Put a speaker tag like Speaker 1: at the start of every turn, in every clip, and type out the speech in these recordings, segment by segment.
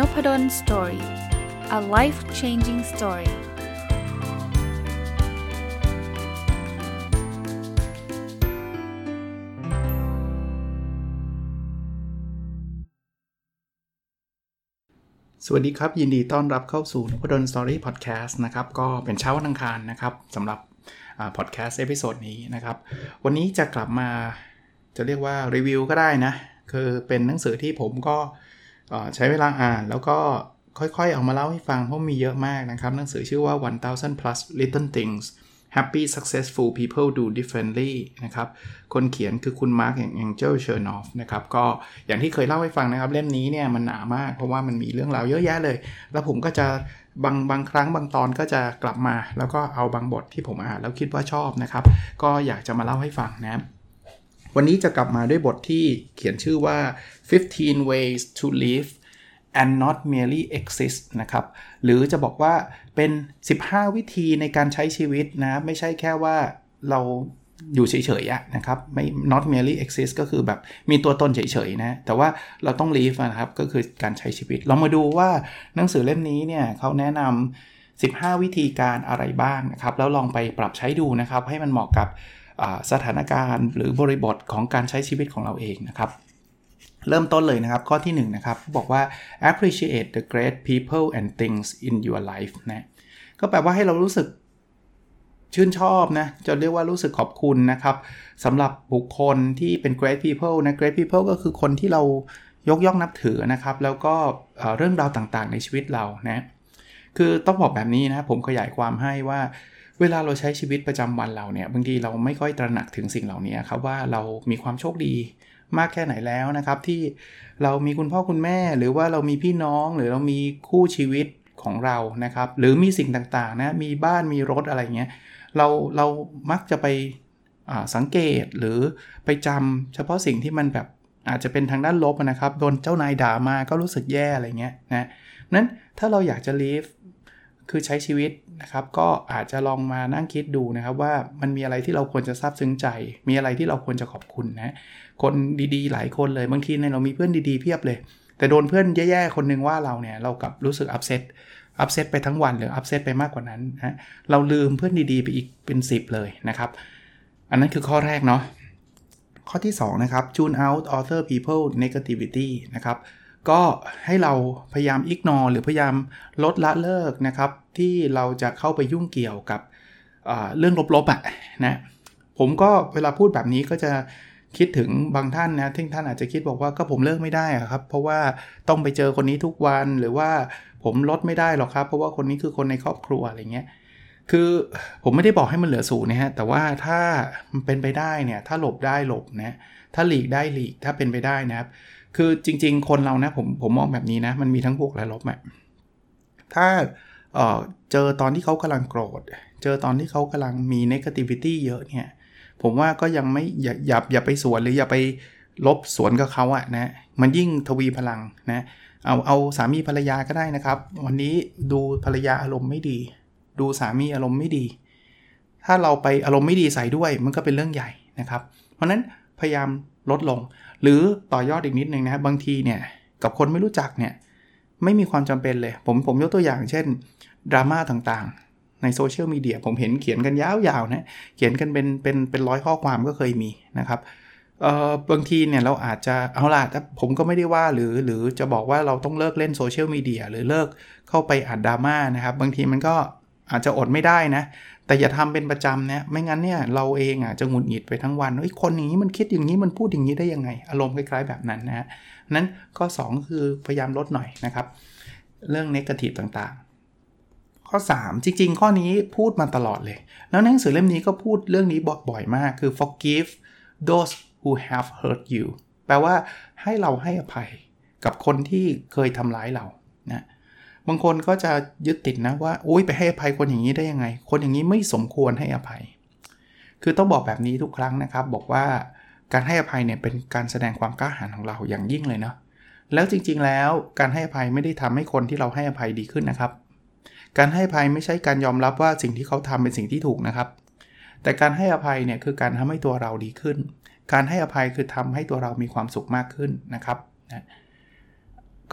Speaker 1: Nopadol story a life changing story สวัสดีครับ ยินดีต้อนรับเข้าสู่นพดล story พอดแคสต์นะครับ ก็เป็นเช้าวันอังคารนะครับสำหรับพอดแคสต์ episode นี้นะครับ วันนี้จะกลับมาจะเรียกว่ารีวิวก็ได้นะ คือเป็นหนังสือที่ผมก็ ใช้เวลาอ่านแล้วก็ค่อยๆ เอามาเล่าให้ฟังเพราะมีเยอะมากนะครับ หนังสือชื่อว่า 1000 plus little things happy successful people do differently นะครับ คนเขียนคือคุณมาร์กอย่างองเจลเชอร์นอฟนะครับ ก็อย่างที่เคยเล่าให้ฟังนะครับ เล่มนี้เนี่ยมันหนามาก เพราะว่ามันมีเรื่องราวเยอะแยะเลย แล้วผมก็จะบางบางครั้งบางตอนก็จะกลับมา แล้วก็เอาบางบทที่ผมอ่านแล้วคิดว่าชอบนะครับ ก็อยากจะมาเล่าให้ฟังนะครับ วันนี้จะกลับมาด้วยบทที่เขียนชื่อว่า 15 ways to live and not merely exist นะครับ หรือจะบอกว่าเป็น 15 วิธีในการใช้ชีวิตนะ ไม่ใช่แค่ว่าเราอยู่เฉยๆนะครับ ไม่ not merely exist ก็คือแบบมีตัวตนเฉยๆนะ แต่ว่าเราต้อง live นะครับ ก็คือการใช้ชีวิต เรามาดูว่าหนังสือเล่มนี้เนี่ยเขาแนะนำ15 วิธีการอะไรบ้างนะครับ แล้วลองไปปรับใช้ดูนะครับ ให้มันเหมาะกับ สถานการณ์ หรือบริบทของการใช้ชีวิตของเราเองนะครับเริ่มต้นเลยนะครับ ข้อที่1นะครับบอกว่า appreciate the great people and things in your life นะก็แปลว่าให้เรารู้สึกชื่นชอบนะจะเรียกว่ารู้สึกขอบคุณนะครับสำหรับบุคคลที่เป็น great people นะ great people ก็คือคนที่เรายกย่องนับถือนะครับ แล้วก็เรื่องราวต่างๆในชีวิตเรานะคือต้องบอกแบบนี้นะผมขยายความให้ว่า เวลาเราใช้ชีวิตประจำวันเราเนี่ยบางทีเราไม่ค่อยตระหนักถึงสิ่งเหล่านี้ครับว่าเรามีความโชคดีมากแค่ไหนแล้วนะครับ ที่เรามีคุณพ่อคุณแม่ หรือว่าเรามีพี่น้องหรือเรามีคู่ชีวิตของเรานะครับ หรือมีสิ่งต่างๆนะมีบ้านมีรถอะไรเงี้ยเราเรามักจะไปสังเกตหรือไปจำเฉพาะสิ่งที่มันแบบอาจจะเป็นทางด้านลบนะครับ โดนเจ้านายด่ามาก็รู้สึกแย่อะไรเงี้ยนะนั้นถ้าเราอยากจะ live คือใช้ชีวิตนะครับ ก็อาจจะลองมานั่งคิดดูนะครับว่ามันมีอะไรที่เราควรจะซาบซึ้งใจ มีอะไรที่เราควรจะขอบคุณนะ คนดีๆ หลายคนเลยบางทีเนี่ยเรามีเพื่อนดีๆเพียบเลย แต่โดนเพื่อนแย่ๆคนนึงว่าเราเนี่ยเรากับรู้สึกอับเซตอับเซตไปทั้งวันหรืออับเซตไปมากกว่านั้นนะเราลืมเพื่อนดีๆไปอีกเป็น 10 เลยนะครับ อันนั้นคือข้อแรกเนาะข้อที่ 2 นะครับ tune out other people negativity นะครับ ก็ให้เราพยายาม ignore หรือพยายามลดละเลิกนะครับ ที่เราจะเข้าไปยุ่งเกี่ยวกับเรื่องลบๆอะ่ะนะผมก็เวลาพูดแบบนี้ก็จะคิดถึงบางท่านนะที่ท่านอาจจะคิดบอกว่าก็ผมเลิกไม่ได้ครับ เพราะว่าต้องไปเจอคนนี้ทุกวันหรือว่าผมลดไม่ได้หรอกครับ เพราะว่าคนนี้คือคนในครอบครัวอะไรเงี้ยคือผมไม่ได้บอกให้มันเหลือศูนย์นะฮะแต่ว่าถ้ามันเป็นไปได้เนี่ยถ้าหลบได้หลบนะถ้าหลีกได้หลีกถ้าเป็นไปได้นะครับ คือจริง ๆ คนเรานะผมผมมองแบบนี้นะ มันมีทั้งบวกและลบอะถ้าเเจอตอนที่เขากำลังโกรธ เจอตอนที่เขากำลังมี negativity เยอะเนี่ย ผมว่าก็ยังไม่อย่าอย่าอย่าไปสวนหรืออย่าไปลบสวนกับเขาอะนะ มันยิ่งทวีพลังนะ เอาเอาสามีภรรยาก็ได้นะครับ วันนี้ดูภรรยาอารมณ์ไม่ดี ดูสามีอารมณ์ไม่ดี ถ้าเราไปอารมณ์ไม่ดีใส่ด้วย มันก็เป็นเรื่องใหญ่นะครับ เพราะนั้นพยายาม ลดลง หรือต่อยอดอีกนิดนึงนะบางทีเนี่ยกับคนไม่รู้จักเนี่ยไม่มีความจำเป็นเลย ผมผมยกตัวอย่างเช่นดราม่าต่างๆ ในโซเชียลมีเดียผมเห็นเขียนกันยาวๆนะเขียนกันเป็นเป็นเป็นร้อยข้อความก็เคยมีนะครับเอ่อบางทีเนี่ยเราอาจจะเอาล่ะแต่ผมก็ไม่ได้ว่าหรือหรือจะบอกว่าเราต้องเลิกเล่นโซเชียลมีเดียหรือเลิกเข้าไปอ่านดราม่านะครับ บางทีมันก็อาจจะอดไม่ได้นะแต่อย่าทำเป็นประจำเนะไม่งั้นเนี่ยเราเองอะจะหงุดหงิดไปทั้งวันไอ้คนอย่างนี้มันคิดอย่างนี้มันพูดอย่างนี้ได้ยังไง อารมณ์คล้ายๆแบบนั้นนะฮะนั้นก็2คือพยายามลดหน่อยนะครับ เรื่องเนกาทีฟต่างๆ ข้อ 3 จริง ๆ ข้อนี้พูดมาตลอดเลย แล้วหนังสือเล่มนี้ก็พูดเรื่องนี้บ่อยๆมากคือ forgive those who have hurt you แปลว่าให้เราให้อภัยกับคนที่เคยทำร้ายเรา บางคนก็จะยึดติดนะว่าอุ้ยไปให้อภัยคนอย่างนี้ได้ยังไง คนอย่างนี้ไม่สมควรให้อภัย คือต้องบอกแบบนี้ทุกครั้งนะครับ บอกว่าการให้อภัยเนี่ยเป็นการแสดงความกล้าหาญของเราอย่างยิ่งเลยเนาะแล้วจริงๆแล้วการให้อภัยไม่ได้ทำให้คนที่เราให้อภัยดีขึ้นนะครับ การให้อภัยไม่ใช่การยอมรับว่าสิ่งที่เขาทำเป็นสิ่งที่ถูกนะครับ แต่การให้อภัยเนี่ยคือการทำให้ตัวเราดีขึ้น การให้อภัยคือทำให้ตัวเรามีความสุขมากขึ้นนะครับนะ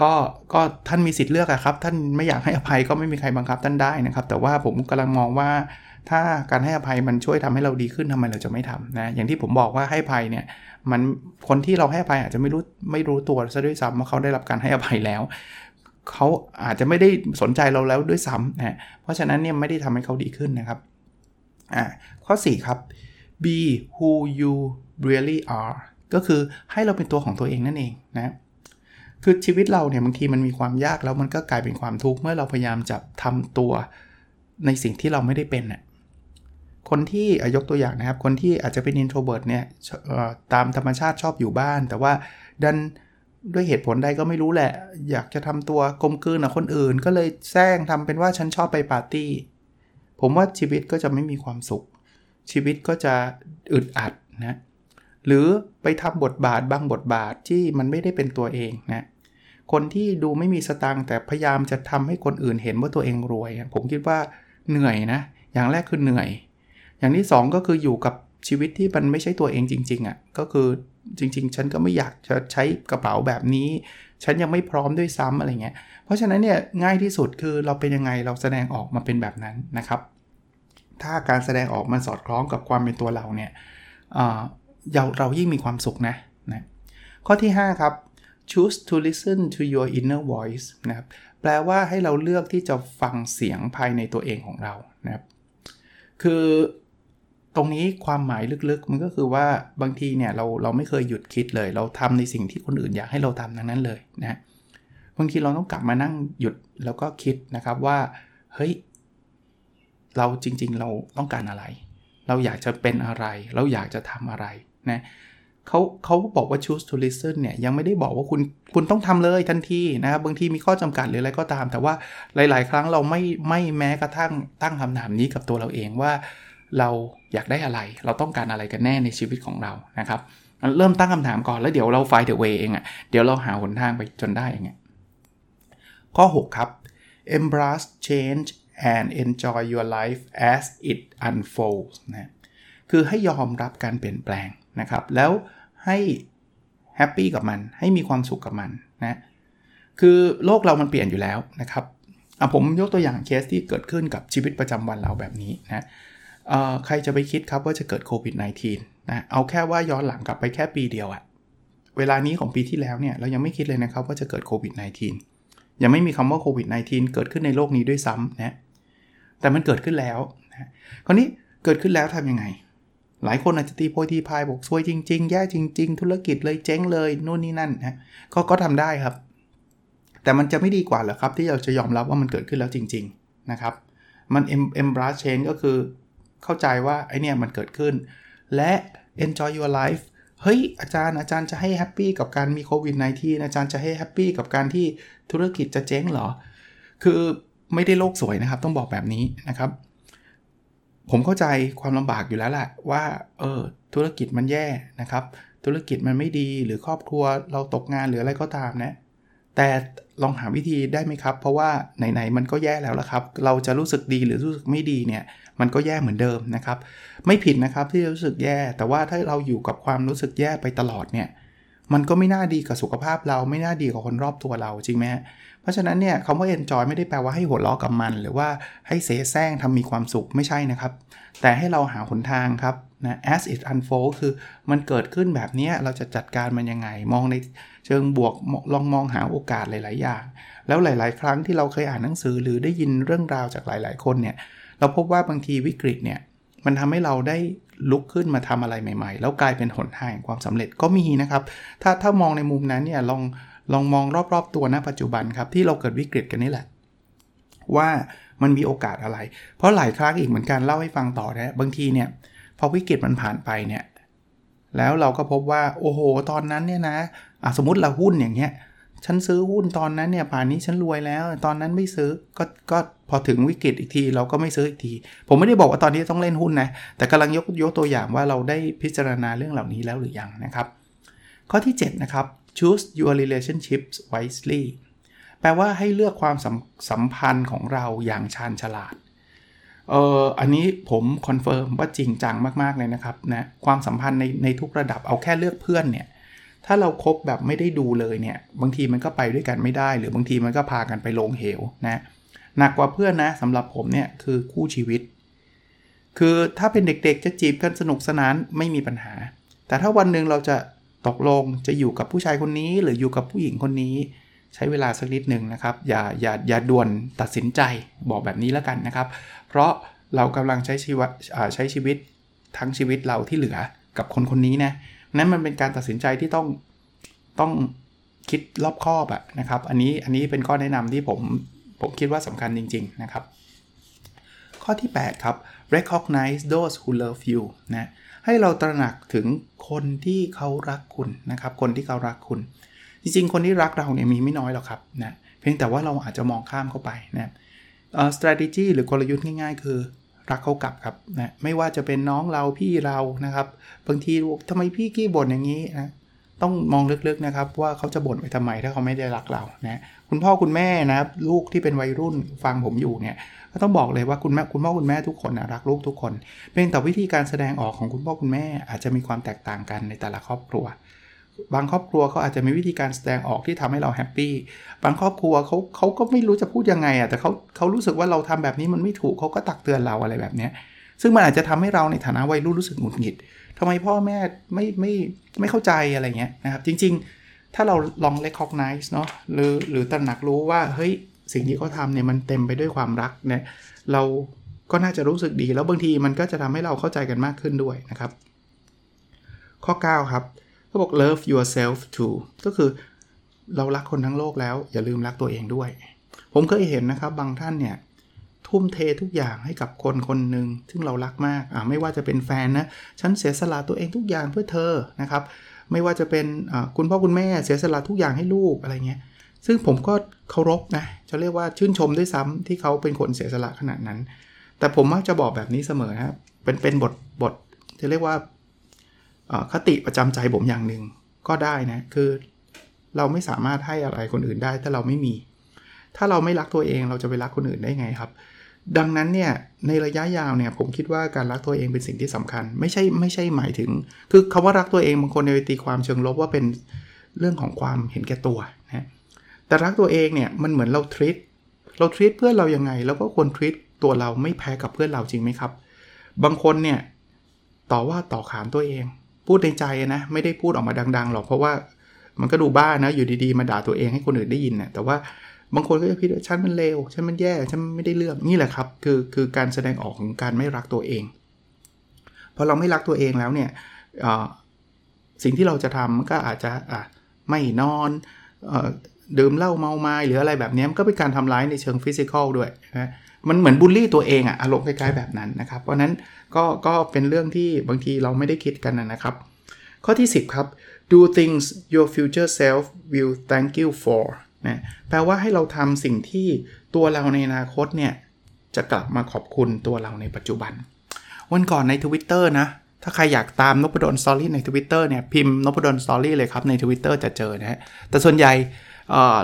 Speaker 1: ก็ก็ท่านมีสิทธิ์เลือกอะครับ ท่านไม่อยากให้อภัยก็ไม่มีใครบังคับท่านได้นะครับ แต่ว่าผมกำลังมองว่า ถ้าการให้อภัยมันช่วยทำให้เราดีขึ้นทำไมเราจะไม่ทำนะอย่างที่ผมบอกว่าให้อภัยเนี่ยมันคนที่เราให้อภัยอาจจะไม่รู้ไม่รู้ตัวซะด้วยซ้ำว่าเขาได้รับการให้อภัยแล้วเขาอาจจะไม่ได้สนใจเราแล้วด้วยซ้ำนะเพราะฉะนั้นเนี่ยไม่ได้ทำให้เขาดีขึ้นนะครับอ่าข้อ 4 ครับ be who you really are ก็คือให้เราเป็นตัวของตัวเองนั่นเองนะ คือชีวิตเราเนี่ยบางทีมันมีความยากแล้วมันก็กลายเป็นความทุกข์เมื่อเราพยายามจะทำตัวในสิ่งที่เราไม่ได้เป็นน่ะคนที่ยกตัวอย่างนะครับ คนที่อาจจะเป็น introvert เนี่ยตามธรรมชาติชอบอยู่บ้าน แต่ว่าดันด้วยเหตุผลใดก็ไม่รู้แหละ อยากจะทำตัวกลมกลืนกับคนอื่น ก็เลยแซงทำเป็นว่าฉันชอบไปปาร์ตี้ ผมว่าชีวิตก็จะไม่มีความสุข ชีวิตก็จะอึดอัดนะหรือไปทำบทบาทบางบทบาทที่มันไม่ได้เป็นตัวเองนะ คนที่ดูไม่มีสตังแต่พยายามจะทำให้คนอื่นเห็นว่าตัวเองรวย ผมคิดว่าเหนื่อยนะ อย่างแรกคือเหนื่อย อย่างที่ 2 ก็คืออยู่กับชีวิตที่มันไม่ใช่ตัวเองจริงๆอะ่ะก็คือจริง ๆ ฉันก็ไม่อยากจะใช้กระเป๋าแบบนี้ ฉันยังไม่พร้อมด้วยซ้ำอะไรเงี้ยเพราะฉะนั้นเนี่ยง่ายที่สุดคือเราเป็นยังไงเราแสดงออกมาเป็นแบบนั้นนะครับ ถ้าการแสดงออกมันสอดคล้องกับความเป็นตัวเราเนี่ยเราเรายิ่งมีความสุขนะนะข้อที่ 5 ครับ choose to listen to your inner voice นะครับแปลว่าให้เราเลือกที่จะฟังเสียงภายในตัวเองของเรานะครับ คือตรงนี้ความหมายลึกๆ มันก็คือว่าบางทีเนี่ยเราเราไม่เคยหยุดคิดเลย เราทำในสิ่งที่คนอื่นอยากให้เราทำทั้งนั้นเลยนะบางทีเราต้องกลับมานั่งหยุดแล้วก็คิดนะครับว่าเฮ้ยเราจริงๆ เราต้องการอะไร เราอยากจะเป็นอะไร เราอยากจะทำอะไรนะ เขาเขาบอกว่า choose to listen เนี่ยยังไม่ได้บอกว่าคุณคุณต้องทำเลยทันทีนะครับบางทีมีข้อจำกัดหรืออะไรก็ตาม แต่ว่าหลาย ๆ ครั้งเราไม่ไม่แม้กระทั่งตั้งคำถามนี้กับตัวเราเองว่า เราอยากได้อะไร เราต้องการอะไรกันแน่ในชีวิตของเรานะครับเริ่มตั้งคำถามก่อนแล้วเดี๋ยวเรา find the way เองอะเดี๋ยวเราหาหนทางไปจนได้อย่างเงี้ยข้อ 6 ครับ embrace change and enjoy your life as it unfolds นะคือให้ยอมรับการเปลี่ยนแปลงนะครับ แล้ว ให้ happy กับมัน ให้มีความสุขกับมันนะคือโลกเรามันเปลี่ยนอยู่แล้วนะครับอะผมยกตัวอย่างเคสที่เกิดขึ้นกับชีวิตประจำวันเราแบบนี้นะใครจะไปคิดครับว่าจะเกิดโควิด -19 นะเอาแค่ว่าย้อนหลังกลับไปแค่ปีเดียวอะเวลานี้ของปีที่แล้วเนี่ยเรายังไม่คิดเลยนะครับว่าจะเกิดโควิด -19 ยังไม่มีคำว่าโควิด -19 เกิดขึ้นในโลกนี้ด้วยซ้ำนะแต่มันเกิดขึ้นแล้วนะคราวนี้เกิดขึ้นแล้วทำยังไง หลายคนอาจจะตีโพยทีพายบอกซวยจริง ๆ แย่จริง ๆ ธุรกิจเลยเจ๊งเลยนู่นนี่นั่นนะก็ก็ทำได้ครับ แต่มันจะไม่ดีกว่าเหรอครับ ที่เราจะยอมรับว่ามันเกิดขึ้นแล้วจริง ๆ นะครับ มัน embrace change ก็คือเข้าใจว่าไอเนี่ยมันเกิดขึ้น และ enjoy your life เฮ้ยอาจารย์อาจารย์จะให้แฮปปี้กับการมีโควิด -19 อาจารย์จะให้แฮปปี้กับการที่ธุรกิจจะเจ๊งเหรอ คือไม่ได้โลกสวยนะครับ ต้องบอกแบบนี้นะครับ ผมเข้าใจความลำบากอยู่แล้วแหละว่าเออธุรกิจมันแย่นะครับ ธุรกิจมันไม่ดีหรือครอบครัวเราตกงานหรืออะไรก็ตามนะแต่ลองหาวิธีได้ไหมครับ เพราะว่าไหนๆมันก็แย่แล้วละครับ เราจะรู้สึกดีหรือรู้สึกไม่ดีเนี่ย มันก็แย่เหมือนเดิมนะครับ ไม่ผิดนะครับที่รู้สึกแย่ แต่ว่าถ้าเราอยู่กับความรู้สึกแย่ไปตลอดเนี่ย มันก็ไม่น่าดีกับสุขภาพเราไม่น่าดีกับคนรอบตัวเราจริงไหม ราะฉะนั้นเนี่ยคำว่า enjoy ไม่ได้แปลว่าให้หัวเราะกับมัน หรือว่าให้เสแสร้งทำมีความสุขไม่ใช่นะครับ แต่ให้เราหาหนทางครับนะ as it unfold คือมันเกิดขึ้นแบบนี้เราจะจัดการมันยังไง มองในเชิงบวกลองมองหาโอกาสหลาย ๆ อย่าง แล้วหลาย ๆ ครั้งที่เราเคยอ่านหนังสือ หรือได้ยินเรื่องราวจากหลาย ๆ คนเนี่ยเราพบว่าบางทีวิกฤตเนี่ยมันทำให้เราได้ลุกขึ้นมาทำอะไรใหม่ ๆ แล้วกลายเป็นหนทางความสำเร็จก็มีนะครับ ถ้าถ้ามองในมุมนั้นเนี่ยลอง ลองมองรอบๆตัวณปัจจุบันครับที่เราเกิดวิกฤตกันนี่แหละ ว่ามันมีโอกาสอะไร เพราะหลายครั้งอีกเหมือนกันเล่าให้ฟังต่อนะบางทีเนี่ยพอวิกฤตมันผ่านไปเนี่ยแล้วเราก็พบว่าโอ้โห ตอนนั้นเนี่ยนะะสมมติเราหุ้นอย่างเงี้ยฉันซื้อหุ้นตอนนั้นเนี่ยป่านนี้ฉันรวยแล้ว ตอนนั้นไม่ซื้อก็ก็พอถึงวิกฤตอีกที เราก็ไม่ซื้ออีกที ผมไม่ได้บอกว่าตอนนี้ต้องเล่นหุ้นนะแต่กำลังยกยกตัวอย่างว่าเราได้พิจารณาเรื่องเหล่านี้แล้วหรือยังนะครับ ข้อที่7นะครับ choose your relationships wisely แปลว่าให้เลือกความสัมสัมพันธ์ของเราอย่างชาญฉลาด เอออันนี้ผม confirm ว่าจริงจังมาก ๆ เลยนะครับนะ ความสัมพันธ์ในในทุกระดับเอาแค่เลือกเพื่อนเนี่ย ถ้าเราคบแบบไม่ได้ดูเลยเนี่ย บางทีมันก็ไปด้วยกันไม่ได้ หรือบางทีมันก็พากันไปลงเหวนะ หนักกว่าเพื่อนนะสำหรับผมเนี่ยคือคู่ชีวิต คือถ้าเป็นเด็กๆจะจีบกันสนุกสนานไม่มีปัญหา แต่ถ้าวันหนึ่งเราจะ ตกลงจะอยู่กับผู้ชายคนนี้หรืออยู่กับผู้หญิงคนนี้ ใช้เวลาสักนิดหนึ่งนะครับ อย่าอย่าอย่าด่วนตัดสินใจบอกแบบนี้แล้วกันนะครับ เพราะเรากำลังใช้ชีวิตใช้ชีวิตทั้งชีวิตเราที่เหลือกับคนคนนี้นะนั้นมันเป็นการตัดสินใจที่ต้องต้องคิดรอบคอบอะนะครับ อันนี้อันนี้เป็นข้อแนะนำที่ผมผมคิดว่าสำคัญจริง ๆนะครับ ข้อที่ 8 ครับ recognize those who love you นะ ให้เราตระหนักถึงคนที่เขารักคุณนะครับ คนที่เขารักคุณ จริงๆ คนที่รักเราเนี่ยมีไม่น้อยหรอกครับนะเพียงแต่ว่าเราอาจจะมองข้ามเข้าไปนะ strategy หรือกลยุทธ์ง่าย ๆ คือรักเขากลับครับนะไม่ว่าจะเป็นน้องเราพี่เรานะครับบางทีทำไมพี่กี้บ่นอย่างนี้นะต้องมองลึกๆนะครับว่าเขาจะบ่นไปทำไมถ้าเขาไม่ได้รักเรานะคุณพ่อคุณแม่นะครับลูกที่เป็นวัยรุ่นฟังผมอยู่เนี่ย ก็ต้องบอกเลยว่าคุณแม่คุณพ่อคุณแม่ทุกคนนะรักลูกทุกคนเพียงแต่วิธีการแสดงออกของคุณพ่อคุณแม่อาจจะมีความแตกต่างกันในแต่ละครอบครัว บางครอบครัวเขาอาจจะมีวิธีการแสดงออกที่ทำให้เราแฮปปี้บางครอบครัวเขาเขาก็ไม่รู้จะพูดยังไงอะแต่เขาเขารู้สึกว่าเราทำแบบนี้มันไม่ถูกเขาก็ตักเตือนเราอะไรแบบนี้ซึ่งมันอาจจะทำให้เราในฐานะวัยรุ่นรู้สึกหงุดหงิดทำไมพ่อแม่ไม่ไม่ไม่เข้าใจอะไรเงี้ยนะครับ จริง ๆ ถ้าเราลอง recognize เนาะหรือหรือตระหนักรู้ว่าเฮ้ย สิ่งที่เขาทำเนี่ยมันเต็มไปด้วยความรักเนี่ยเราก็น่าจะรู้สึกดี แล้วบางทีมันก็จะทำให้เราเข้าใจกันมากขึ้นด้วยนะครับ ข้อ 9 ครับเขาบอก love yourself too ก็คือเรารักคนทั้งโลกแล้ว อย่าลืมรักตัวเองด้วย ผมเคยเห็นนะครับบางท่านเนี่ยทุ่มเททุกอย่างให้กับคนคนหนึ่งซึ่งเรารักมากอ่าไม่ว่าจะเป็นแฟนนะฉันเสียสละตัวเองทุกอย่างเพื่อเธอนะครับ ไม่ว่าจะเป็นคุณพ่อคุณแม่เสียสละทุกอย่างให้ลูกอะไรเงี้ย ซึ่งผมก็เคารพนะจะเรียกว่าชื่นชมด้วยซ้ำที่เขาเป็นคนเสียสละขนาดนั้น แต่ผมมักจะบอกแบบนี้เสมอครับเป็นเป็นบทบทจะเรียกว่าคติประจำใจผมอย่างหนึ่งก็ได้นะคือเราไม่สามารถให้อะไรคนอื่นได้ถ้าเราไม่มี ถ้าเราไม่รักตัวเองเราจะไปรักคนอื่นได้ไงครับ ดังนั้นเนี่ยในระยะยาวเนี่ยผมคิดว่าการรักตัวเองเป็นสิ่งที่สำคัญ ไม่ใช่ไม่ใช่หมายถึง คือคาว่ารักตัวเองบางคนในตีความเชิงลบว่าเป็นเรื่องของความเห็นแก่ตัวนะ แต่รักตัวเองเนี่ยมันเหมือนเราทริตเราทริตเพื่อนเรายังไง แล้วก็ควรทริตตัวเราไม่แพ้กับเพื่อนเราจริงไหมครับ บางคนเนี่ยต่อว่าต่อขานตัวเอง พูดในใจนะไม่ได้พูดออกมาดัง ๆหรอกเพราะว่ามันก็ดูบ้านะอยู่ดีๆ มาด่าตัวเองให้คนอื่นได้ยินนะแต่ว่าบางคนก็จะคิดว่าฉันมันเลวฉันมันแย่ฉันไม่ได้เรื่องนี่แหละครับคือคือการแสดงออกของการไม่รักตัวเองพอเราไม่รักตัวเองแล้วเนี่ยสิ่งที่เราจะทำก็อาจจะอะไม่นอน ดื่มเหล้าเมาไม้หรืออะไรแบบนี้มันก็เป็นการทำร้ายในเชิงฟิสิกอลด้วยนะมันเหมือนบูลลี่ตัวเองอะอารมณ์คล้ายๆแบบนั้นนะครับ เพราะนั้นก็ก็เป็นเรื่องที่บางทีเราไม่ได้คิดกันนะครับ ข้อที่ 10 ครับ do things your future self will thank you for นะแปลว่าให้เราทำสิ่งที่ตัวเราในอนาคตเนี่ย จะกลับมาขอบคุณตัวเราในปัจจุบัน วันก่อนใน Twitter นะ ถ้าใครอยากตามนพดลสตอรี่ใน Twitter เนี่ย พิมพ์นพดลสตอรี่เลยครับ ใน Twitter จะเจอนะฮะแต่ส่วนใหญ่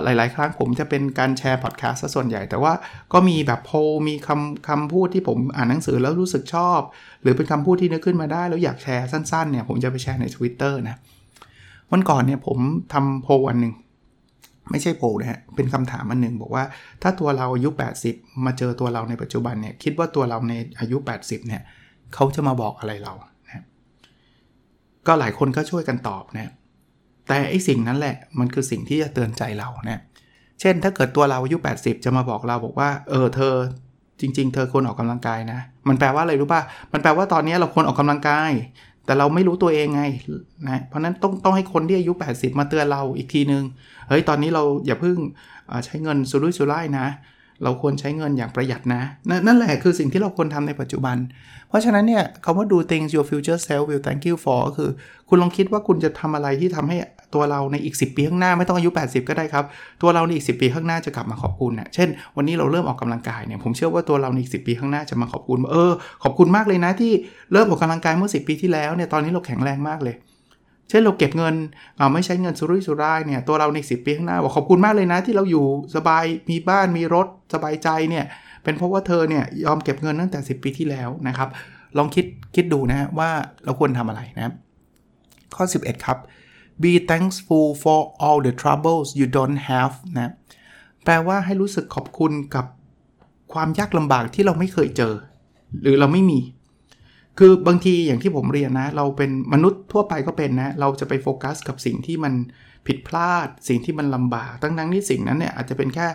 Speaker 1: หลาย ๆ ครั้งผมจะเป็นการแชร์พอดแคสต์ส่วนใหญ่ แต่ว่าก็มีแบบโพมีคำคำพูดที่ผมอ่านหนังสือแล้วรู้สึกชอบ หรือเป็นคำพูดที่นึกขึ้นมาได้ แล้วอยากแชร์สั้น ๆ เนี่ย ผมจะไปแชร์ใน Twitter นะวันก่อนเนี่ยผมทำโพอันหนึ่งไม่ใช่โพนะฮะ เป็นคำถามอันหนึ่งบอกว่าถ้าตัวเราอายุ 80 มาเจอตัวเราในปัจจุบันเนี่ยคิดว่าตัวเราในอายุ 80 เนี่ยเขาจะมาบอกอะไรเรานะก็หลายคนก็ช่วยกันตอบนะ แต่ไอสิ่งนั้นแหละมันคือสิ่งที่จะเตือนใจเราเนะเช่นถ้าเกิดตัวเราอายุ 80 จะมาบอกเราบอกว่า เออเธอจริง ๆ เธอควรออกกำลังกายนะ มันแปลว่าอะไรรู้ป่ะ มันแปลว่าตอนนี้เราควรออกกำลังกาย แต่เราไม่รู้ตัวเองไงนะเพราะนั้นต้องต้องให้คนที่อายุ 80 มาเตือนเราอีกทีนึง เฮ้ยตอนนี้เราอย่าเพิ่งใช้เงินสุรุ่ยสุร่ายนะ เราควรใช้เงินอย่างประหยัดนะนั่นแหละคือสิ่งที่เราควรทำในปัจจุบัน เพราะฉะนั้นเนี่ยคำว่า do things your future self will thank you for ก็คือ คุณลองคิดว่าคุณจะทำอะไรที่ทำให้ตัวเราในอีก 10 ปีข้างหน้าไม่ต้องอายุ 80 ก็ได้ครับ ตัวเราในอีก 10 ปีข้างหน้าจะกลับมาขอบคุณเนะ่ยเช่น วันนี้เราเริ่มออกกำลังกายเนี่ยผมเชื่อว่าตัวเราในอีก 10 ปีข้างหน้าจะมาขอบคุณเออขอบคุณมากเลยนะที่เริ่มออกกำลังกายเมื่อ 10 ปีที่แล้วเนี่ยตอนนี้เราแข็งแรงมากเลย เช่นเราเก็บเงินเอาไม่ใช้เงินสุรุ่ยสุร่ายเนี่ยตัวเราในสิปีข้างหน้าบอกขอบคุณมากเลยนะ ที่เราอยู่สบายมีบ้านมีรถสบายใจเนี่ยเป็นเพราะว่าเธอเนี่ยยอมเก็บเงินตั้งแต่ 10 ปีที่แล้วนะครับ ลองคิดคิดดูนะว่าเราควรทำอะไรนะข้อ 11 ครับ be thankful for all the troubles you don't have นะแปลว่าให้รู้สึกขอบคุณกับความยากลำบากที่เราไม่เคยเจอ หรือเราไม่มี คือบางทีอย่างที่ผมเรียนนะ เราเป็นมนุษย์ทั่วไปก็เป็นนะ เราจะไปโฟกัสกับสิ่งที่มันผิดพลาด สิ่งที่มันลำบากตั้งนั้นที่สิ่งนั้นเนี่ยอาจจะเป็นแค่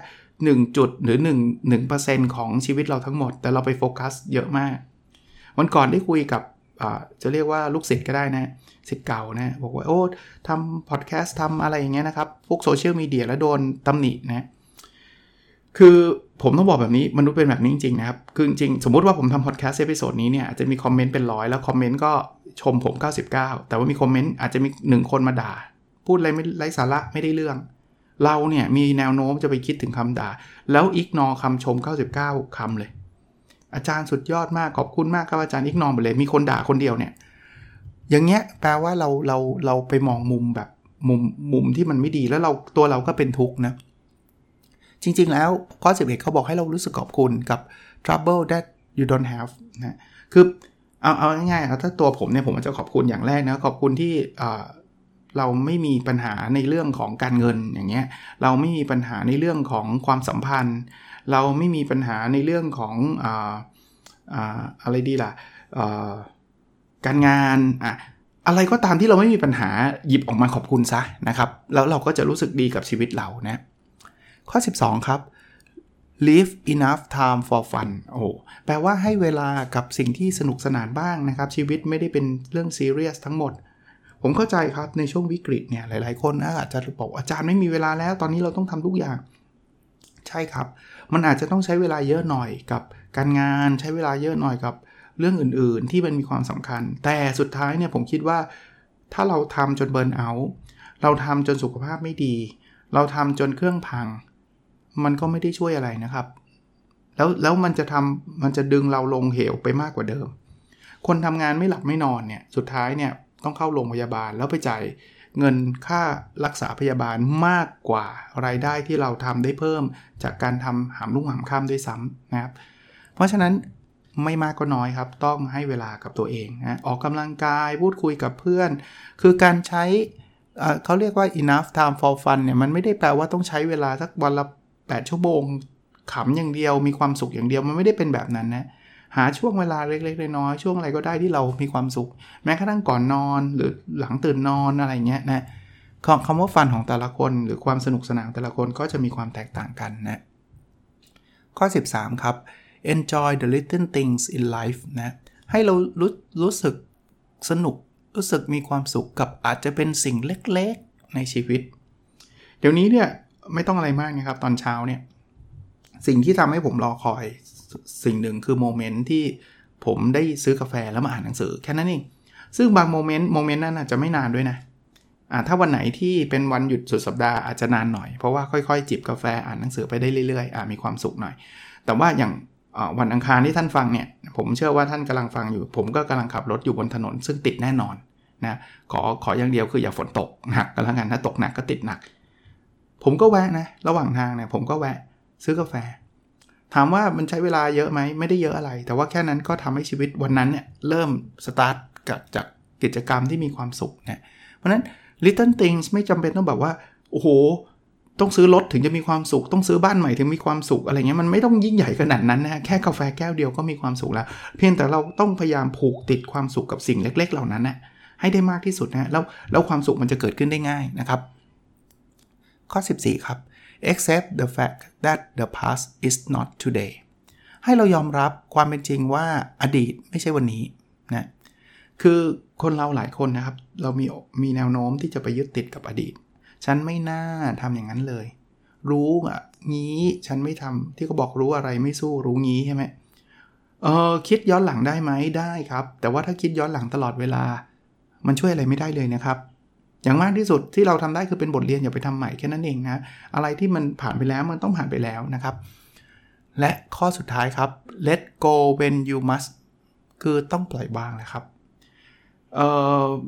Speaker 1: 1 จุดหรือ 1 1%ของชีวิตเราทั้งหมด แต่เราไปโฟกัสเยอะมาก วันก่อนได้คุยกับจะเรียกว่าลูกศิษย์ก็ได้นะศิษย์เก่านะบอกว่าโอ้ทำพอดแคสต์ทำอะไรอย่างเงี้ยนะครับพวกโซเชียลมีเดียแล้วโดนตำหนินะ คือผมต้องบอกแบบนี้มนุษย์เป็นแบบนี้จริงๆนะครับ คือจริงสมมุติว่าผมทำพอดแคสต์ episode นี้เนี่ยอาจจะมีคอมเมนต์เป็นร้อยแล้วคอมเมนต์ก็ชมผม 99 แต่ว่ามีคอมเมนต์อาจจะมีหนึ่งคนมาด่า พูดอะไรไม่ไร้สาระไม่ได้เรื่อง เราเนี่ยมีแนวโน้มจะไปคิดถึงคำด่า แล้ว ignore คำชม 99คำเลย อาจารย์สุดยอดมากขอบคุณมากครับอาจารย์ ignore ไปเลยมีคนด่าคนเดียวเนี่ยอย่างเงี้ยแปลว่าเราเราเราไปมองมุมแบบมุมมุมที่มันไม่ดีแล้วเราตัวเราก็เป็นทุกข์นะ จริง ๆ แล้วข้อ11เขาบอกให้เรารู้สึกขอบคุณกับ trouble that you don't have นะคือเอาเอาง่ายๆครับถ้าตัวผมเนี่ยผมจะขอบคุณอย่างแรกนะขอบคุณที่เราไม่มีปัญหาในเรื่องของการเงินอย่างเงี้ยเราไม่มีปัญหาในเรื่องของความสัมพันธ์ เราไม่มีปัญหาในเรื่องของอะไรดีล่ะการงานอะอะไรก็ตามที่เราไม่มีปัญหาหยิบออกมาขอบคุณซะนะครับ แล้วเราก็จะรู้สึกดีกับชีวิตเรานะ ข้อ 12 ครับ leave enough time for fun โอ้แปลว่าให้เวลากับสิ่งที่สนุกสนานบ้างนะครับ ชีวิตไม่ได้เป็นเรื่องซีเรียสทั้งหมด ผมเข้าใจครับในช่วงวิกฤตเนี่ยหลาย ๆ คนอาจจะบอกอาจารย์ไม่มีเวลาแล้ว ตอนนี้เราต้องทำทุกอย่าง ใช่ครับ มันอาจจะต้องใช้เวลาเยอะหน่อยกับการงานใช้เวลาเยอะหน่อยกับเรื่องอื่น ๆ ที่มันมีความสำคัญ แต่สุดท้ายเนี่ยผมคิดว่า ถ้าเราทำจนเบิร์นเอาท์เราทำจนสุขภาพไม่ดี เราทำจนเครื่องพัง มันก็ไม่ได้ช่วยอะไรนะครับ แล้วแล้วมันจะทำมันจะดึงเราลงเหวไปมากกว่าเดิม คนทำงานไม่หลับไม่นอนเนี่ยสุดท้ายเนี่ยต้องเข้าโรงพยาบาลแล้วไปจ่ายเงินค่ารักษาพยาบาลมากกว่ารายได้ที่เราทำได้เพิ่ม จากการทำหามลุ่งหามค่ำด้วยซ้ำนะครับ เพราะฉะนั้นไม่มากก็น้อยครับ ต้องให้เวลากับตัวเองนะออกกำลังกายพูดคุยกับเพื่อน คือการใช้เขาเรียกว่า enough time for fun เนี่ยมันไม่ได้แปลว่าต้องใช้เวลาสักวันละ 8 ชั่วโมงขำอย่างเดียวมีความสุขอย่างเดียวมันไม่ได้เป็นแบบนั้นนะหาช่วงเวลาเล็กๆน้อยๆช่วงอะไรก็ได้ที่เรามีความสุข แม้กระทั่งก่อนนอนหรือหลังตื่นนอนอะไรเงี้ยนะคำว่าฟันของแต่ละคนหรือความสนุกสนานแต่ละคนก็จะมีความแตกต่างกันนะข้อ 13 ครับ enjoy the little things in life นะให้เรารู้รู้สึกสนุกรู้สึกมีความสุขกับอาจจะเป็นสิ่งเล็กๆในชีวิต เดี๋ยวนี้เนี่ย ไม่ต้องอะไรมากนะครับ ตอนเช้าเนี่ย สิ่งที่ทำให้ผมรอคอยสิ่งหนึ่งคือโมเมนต์ที่ผมได้ซื้อกาแฟแล้วมาอ่านหนังสือแค่นั้นเองซึ่งบางโมเมนต์โมเมนต์นั้นอาจจะไม่นานด้วยนะอ่าถ้าวันไหนที่เป็นวันหยุดสุดสัปดาห์อาจจะนานหน่อยเพราะว่าค่อยๆ จิบกาแฟอ่านหนังสือไปได้เรื่อยๆอ่ามีความสุขหน่อย แต่ว่าอย่างวันอังคารที่ท่านฟังเนี่ย ผมเชื่อว่าท่านกำลังฟังอยู่ ผมก็กำลังขับรถอยู่บนถนนซึ่งติดแน่นอนนะขอขออย่างเดียวคืออย่าฝนตกหนักก็แล้วกันถ้าตกหนักก็ติดหนัก ผมก็แวะนะ ระหว่างทางเนี่ยผมก็แวะซื้อกาแฟ ถามว่ามันใช้เวลาเยอะไหมไม่ได้เยอะอะไร แต่ว่าแค่นั้นก็ทำให้ชีวิตวันนั้นเนี่ยเริ่มสตาร์ทกับจากกิจกรรมที่มีความสุขเนี่ยเพราะนั้น little things ไม่จำเป็นต้องแบบว่า โอ้โห ต้องซื้อรถถึงจะมีความสุข ต้องซื้อบ้านใหม่ถึงมีความสุขอะไรเงี้ยมันไม่ต้องยิ่งใหญ่ขนาดนั้นนะแค่กาแฟแก้วเดียวก็มีความสุขแล้ว เพียงแต่เราต้องพยายามผูกติดความสุขกับสิ่งเล็ก ๆ เหล่านั้นนะให้ได้มากที่สุดนะแล้วแล้วความสุขมันจะเกิดขึ้นได้ง่ายนะครับ ข้อ 14 ครับ accept the fact that the past is not today ให้เรายอมรับความเป็นจริงว่าอดีตไม่ใช่วันนี้นะคือคนเราหลายคนนะครับ เรามีมีแนวโน้มที่จะไปยึดติดกับอดีต ฉันไม่น่าทำอย่างนั้นเลย รู้อะงี้ฉันไม่ทำที่เขาบอกรู้อะไรไม่สู้รู้งี้ใช่ไหมเออคิดย้อนหลังได้ไหมได้ครับ แต่ว่าถ้าคิดย้อนหลังตลอดเวลา มันช่วยอะไรไม่ได้เลยนะครับ อย่างมากที่สุดที่เราทำได้คือเป็นบทเรียนอย่าไปทำใหม่แค่นั้นเองนะ อะไรที่มันผ่านไปแล้วมันต้องผ่านไปแล้วนะครับ และข้อสุดท้ายครับ let go when you must คือต้องปล่อยวางแหละครับ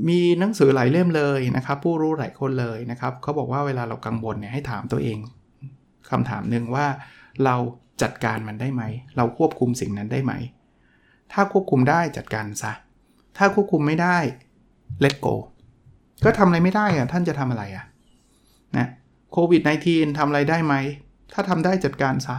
Speaker 1: มีหนังสือหลายเล่มเลยนะครับ ผู้รู้หลายคนเลยนะครับ เขาบอกว่าเวลาเรากังวลเนี่ยให้ถามตัวเองคำถามหนึ่งว่าเราจัดการมันได้ไหม เราควบคุมสิ่งนั้นได้ไหม ถ้าควบคุมได้จัดการซะ ถ้าควบคุมไม่ได้ let go ก็ทำอะไรไม่ได้อะท่านจะทำอะไรอะนะโควิด -19 ทำอะไรได้ไหม ถ้าทำได้จัดการซะ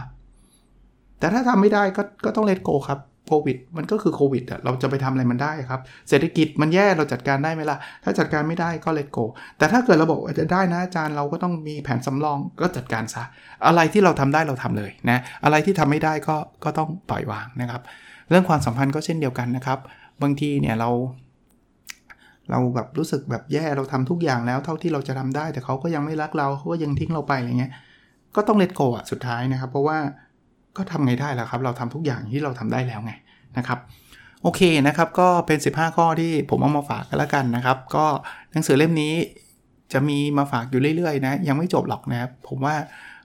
Speaker 1: แต่ถ้าทำไม่ได้ก็ก็ต้องเลทโกครับโควิดมันก็คือโควิดอะเราจะไปทำอะไรมันได้ครับ เศรษฐกิจมันแย่เราจัดการได้ไหมล่ะ ถ้าจัดการไม่ได้ก็เลทโกแต่ถ้าเกิดเราบอกจะได้นะอาจารย์เราก็ต้องมีแผนสำรองก็จัดการซะ อะไรที่เราทำได้เราทำเลยนะ อะไรที่ทำไม่ได้ก็ก็ต้องปล่อยวางนะครับ เรื่องความสัมพันธ์ก็เช่นเดียวกันนะครับ บางทีเนี่ยเรา เราแบบรู้สึกแบบแย่เราทำทุกอย่างแล้วเท่าที่เราจะทำได้ แต่เขาก็ยังไม่รักเราเขาก็ยังทิ้งเราไปอะไรเงี้ยก็ต้องเลทโกะสุดท้ายนะครับ เพราะว่าก็ทำไงได้ล่ะครับ เราทำทุกอย่างที่เราทำได้แล้วไงนะครับโอเคนะครับ ก็เป็น 15 ข้อที่ผมเอามาฝากกันแล้วกันนะครับ ก็หนังสือเล่มนี้จะมีมาฝากอยู่เรื่อยๆนะยังไม่จบหรอกนะครับผมว่า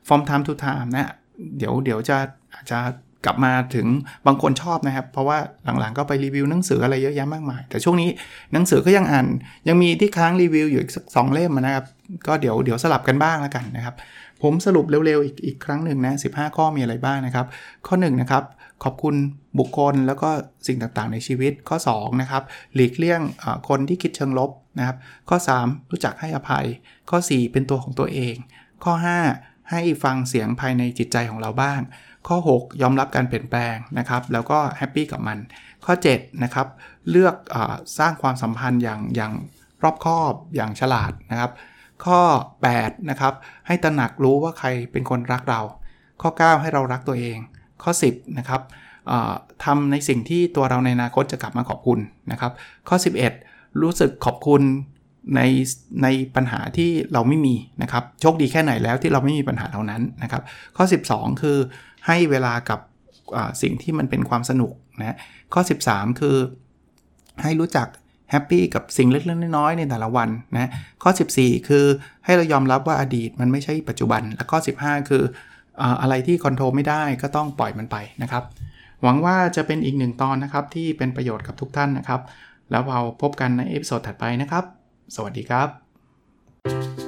Speaker 1: from time to time นะเดี๋ยวเดี๋ยวจะอาจจะ กลับมาถึงบางคนชอบนะครับ เพราะว่าหลังๆก็ไปรีวิวหนังสืออะไรเยอะแยะมากมาย แต่ช่วงนี้หนังสือก็ยังอ่าน ยังมีที่ค้างรีวิวอยู่อีกสักสองเล่มนะครับ ก็เดี๋ยวเดี๋ยวสลับกันบ้างแล้วกันนะครับ ผมสรุปเร็วๆ อีกอีกครั้งหนึ่งนะ15ข้อมีอะไรบ้างนะครับ ข้อ1นนะครับขอบคุณบุคคลแล้วก็สิ่งต่างๆ ในชีวิตข้อ2นะครับหลีกเลี่ยงคนที่คิดเชิงลบนะครับ ข้อ 3 รู้จักให้อภัย ข้อ 4 เป็นตัวของตัวเอง ข้อ 5 ให้ฟังเสียงภายในจิตใจของเราบ้าง ข้อ 6 ยอมรับการเปลี่ยนแปลงนะครับ แล้วก็แฮปปี้กับมัน ข้อ7นะครับ เลือกอสร้างความสัมพันธ์อย่างอย่างรอบคอบอย่างฉลาดนะครับ ข้อ8นะครับ ให้ตระหนักรู้ว่าใครเป็นคนรักเรา ข้อ 9 ให้เรารักตัวเอง ข้อ 10นะครับทำในสิ่งที่ตัวเราในอนาคตจะกลับมาขอบคุณนะครับ ข้อ 11 รู้สึกขอบคุณในในปัญหาที่เราไม่มีนะครับ โชคดีแค่ไหนแล้วที่เราไม่มีปัญหาเหล่านั้นนะครับ ข้อ 12 คือ ให้เวลากับสิ่งที่มันเป็นความสนุกนะข้อ 13 คือให้รู้จัก happy กับสิ่งเล็กๆน้อยๆในแต่ละวันนะข้อ 14 คือให้เรายอมรับว่าอดีตมันไม่ใช่ปัจจุบัน และข้อ 15 คืออะไรที่ control ไม่ได้ก็ต้องปล่อยมันไปนะครับ หวังว่าจะเป็นอีกหนึ่งตอนนะครับที่เป็นประโยชน์กับทุกท่านนะครับ แล้วเราพบกันในเอพิโซดถัดไปนะครับ สวัสดีครับ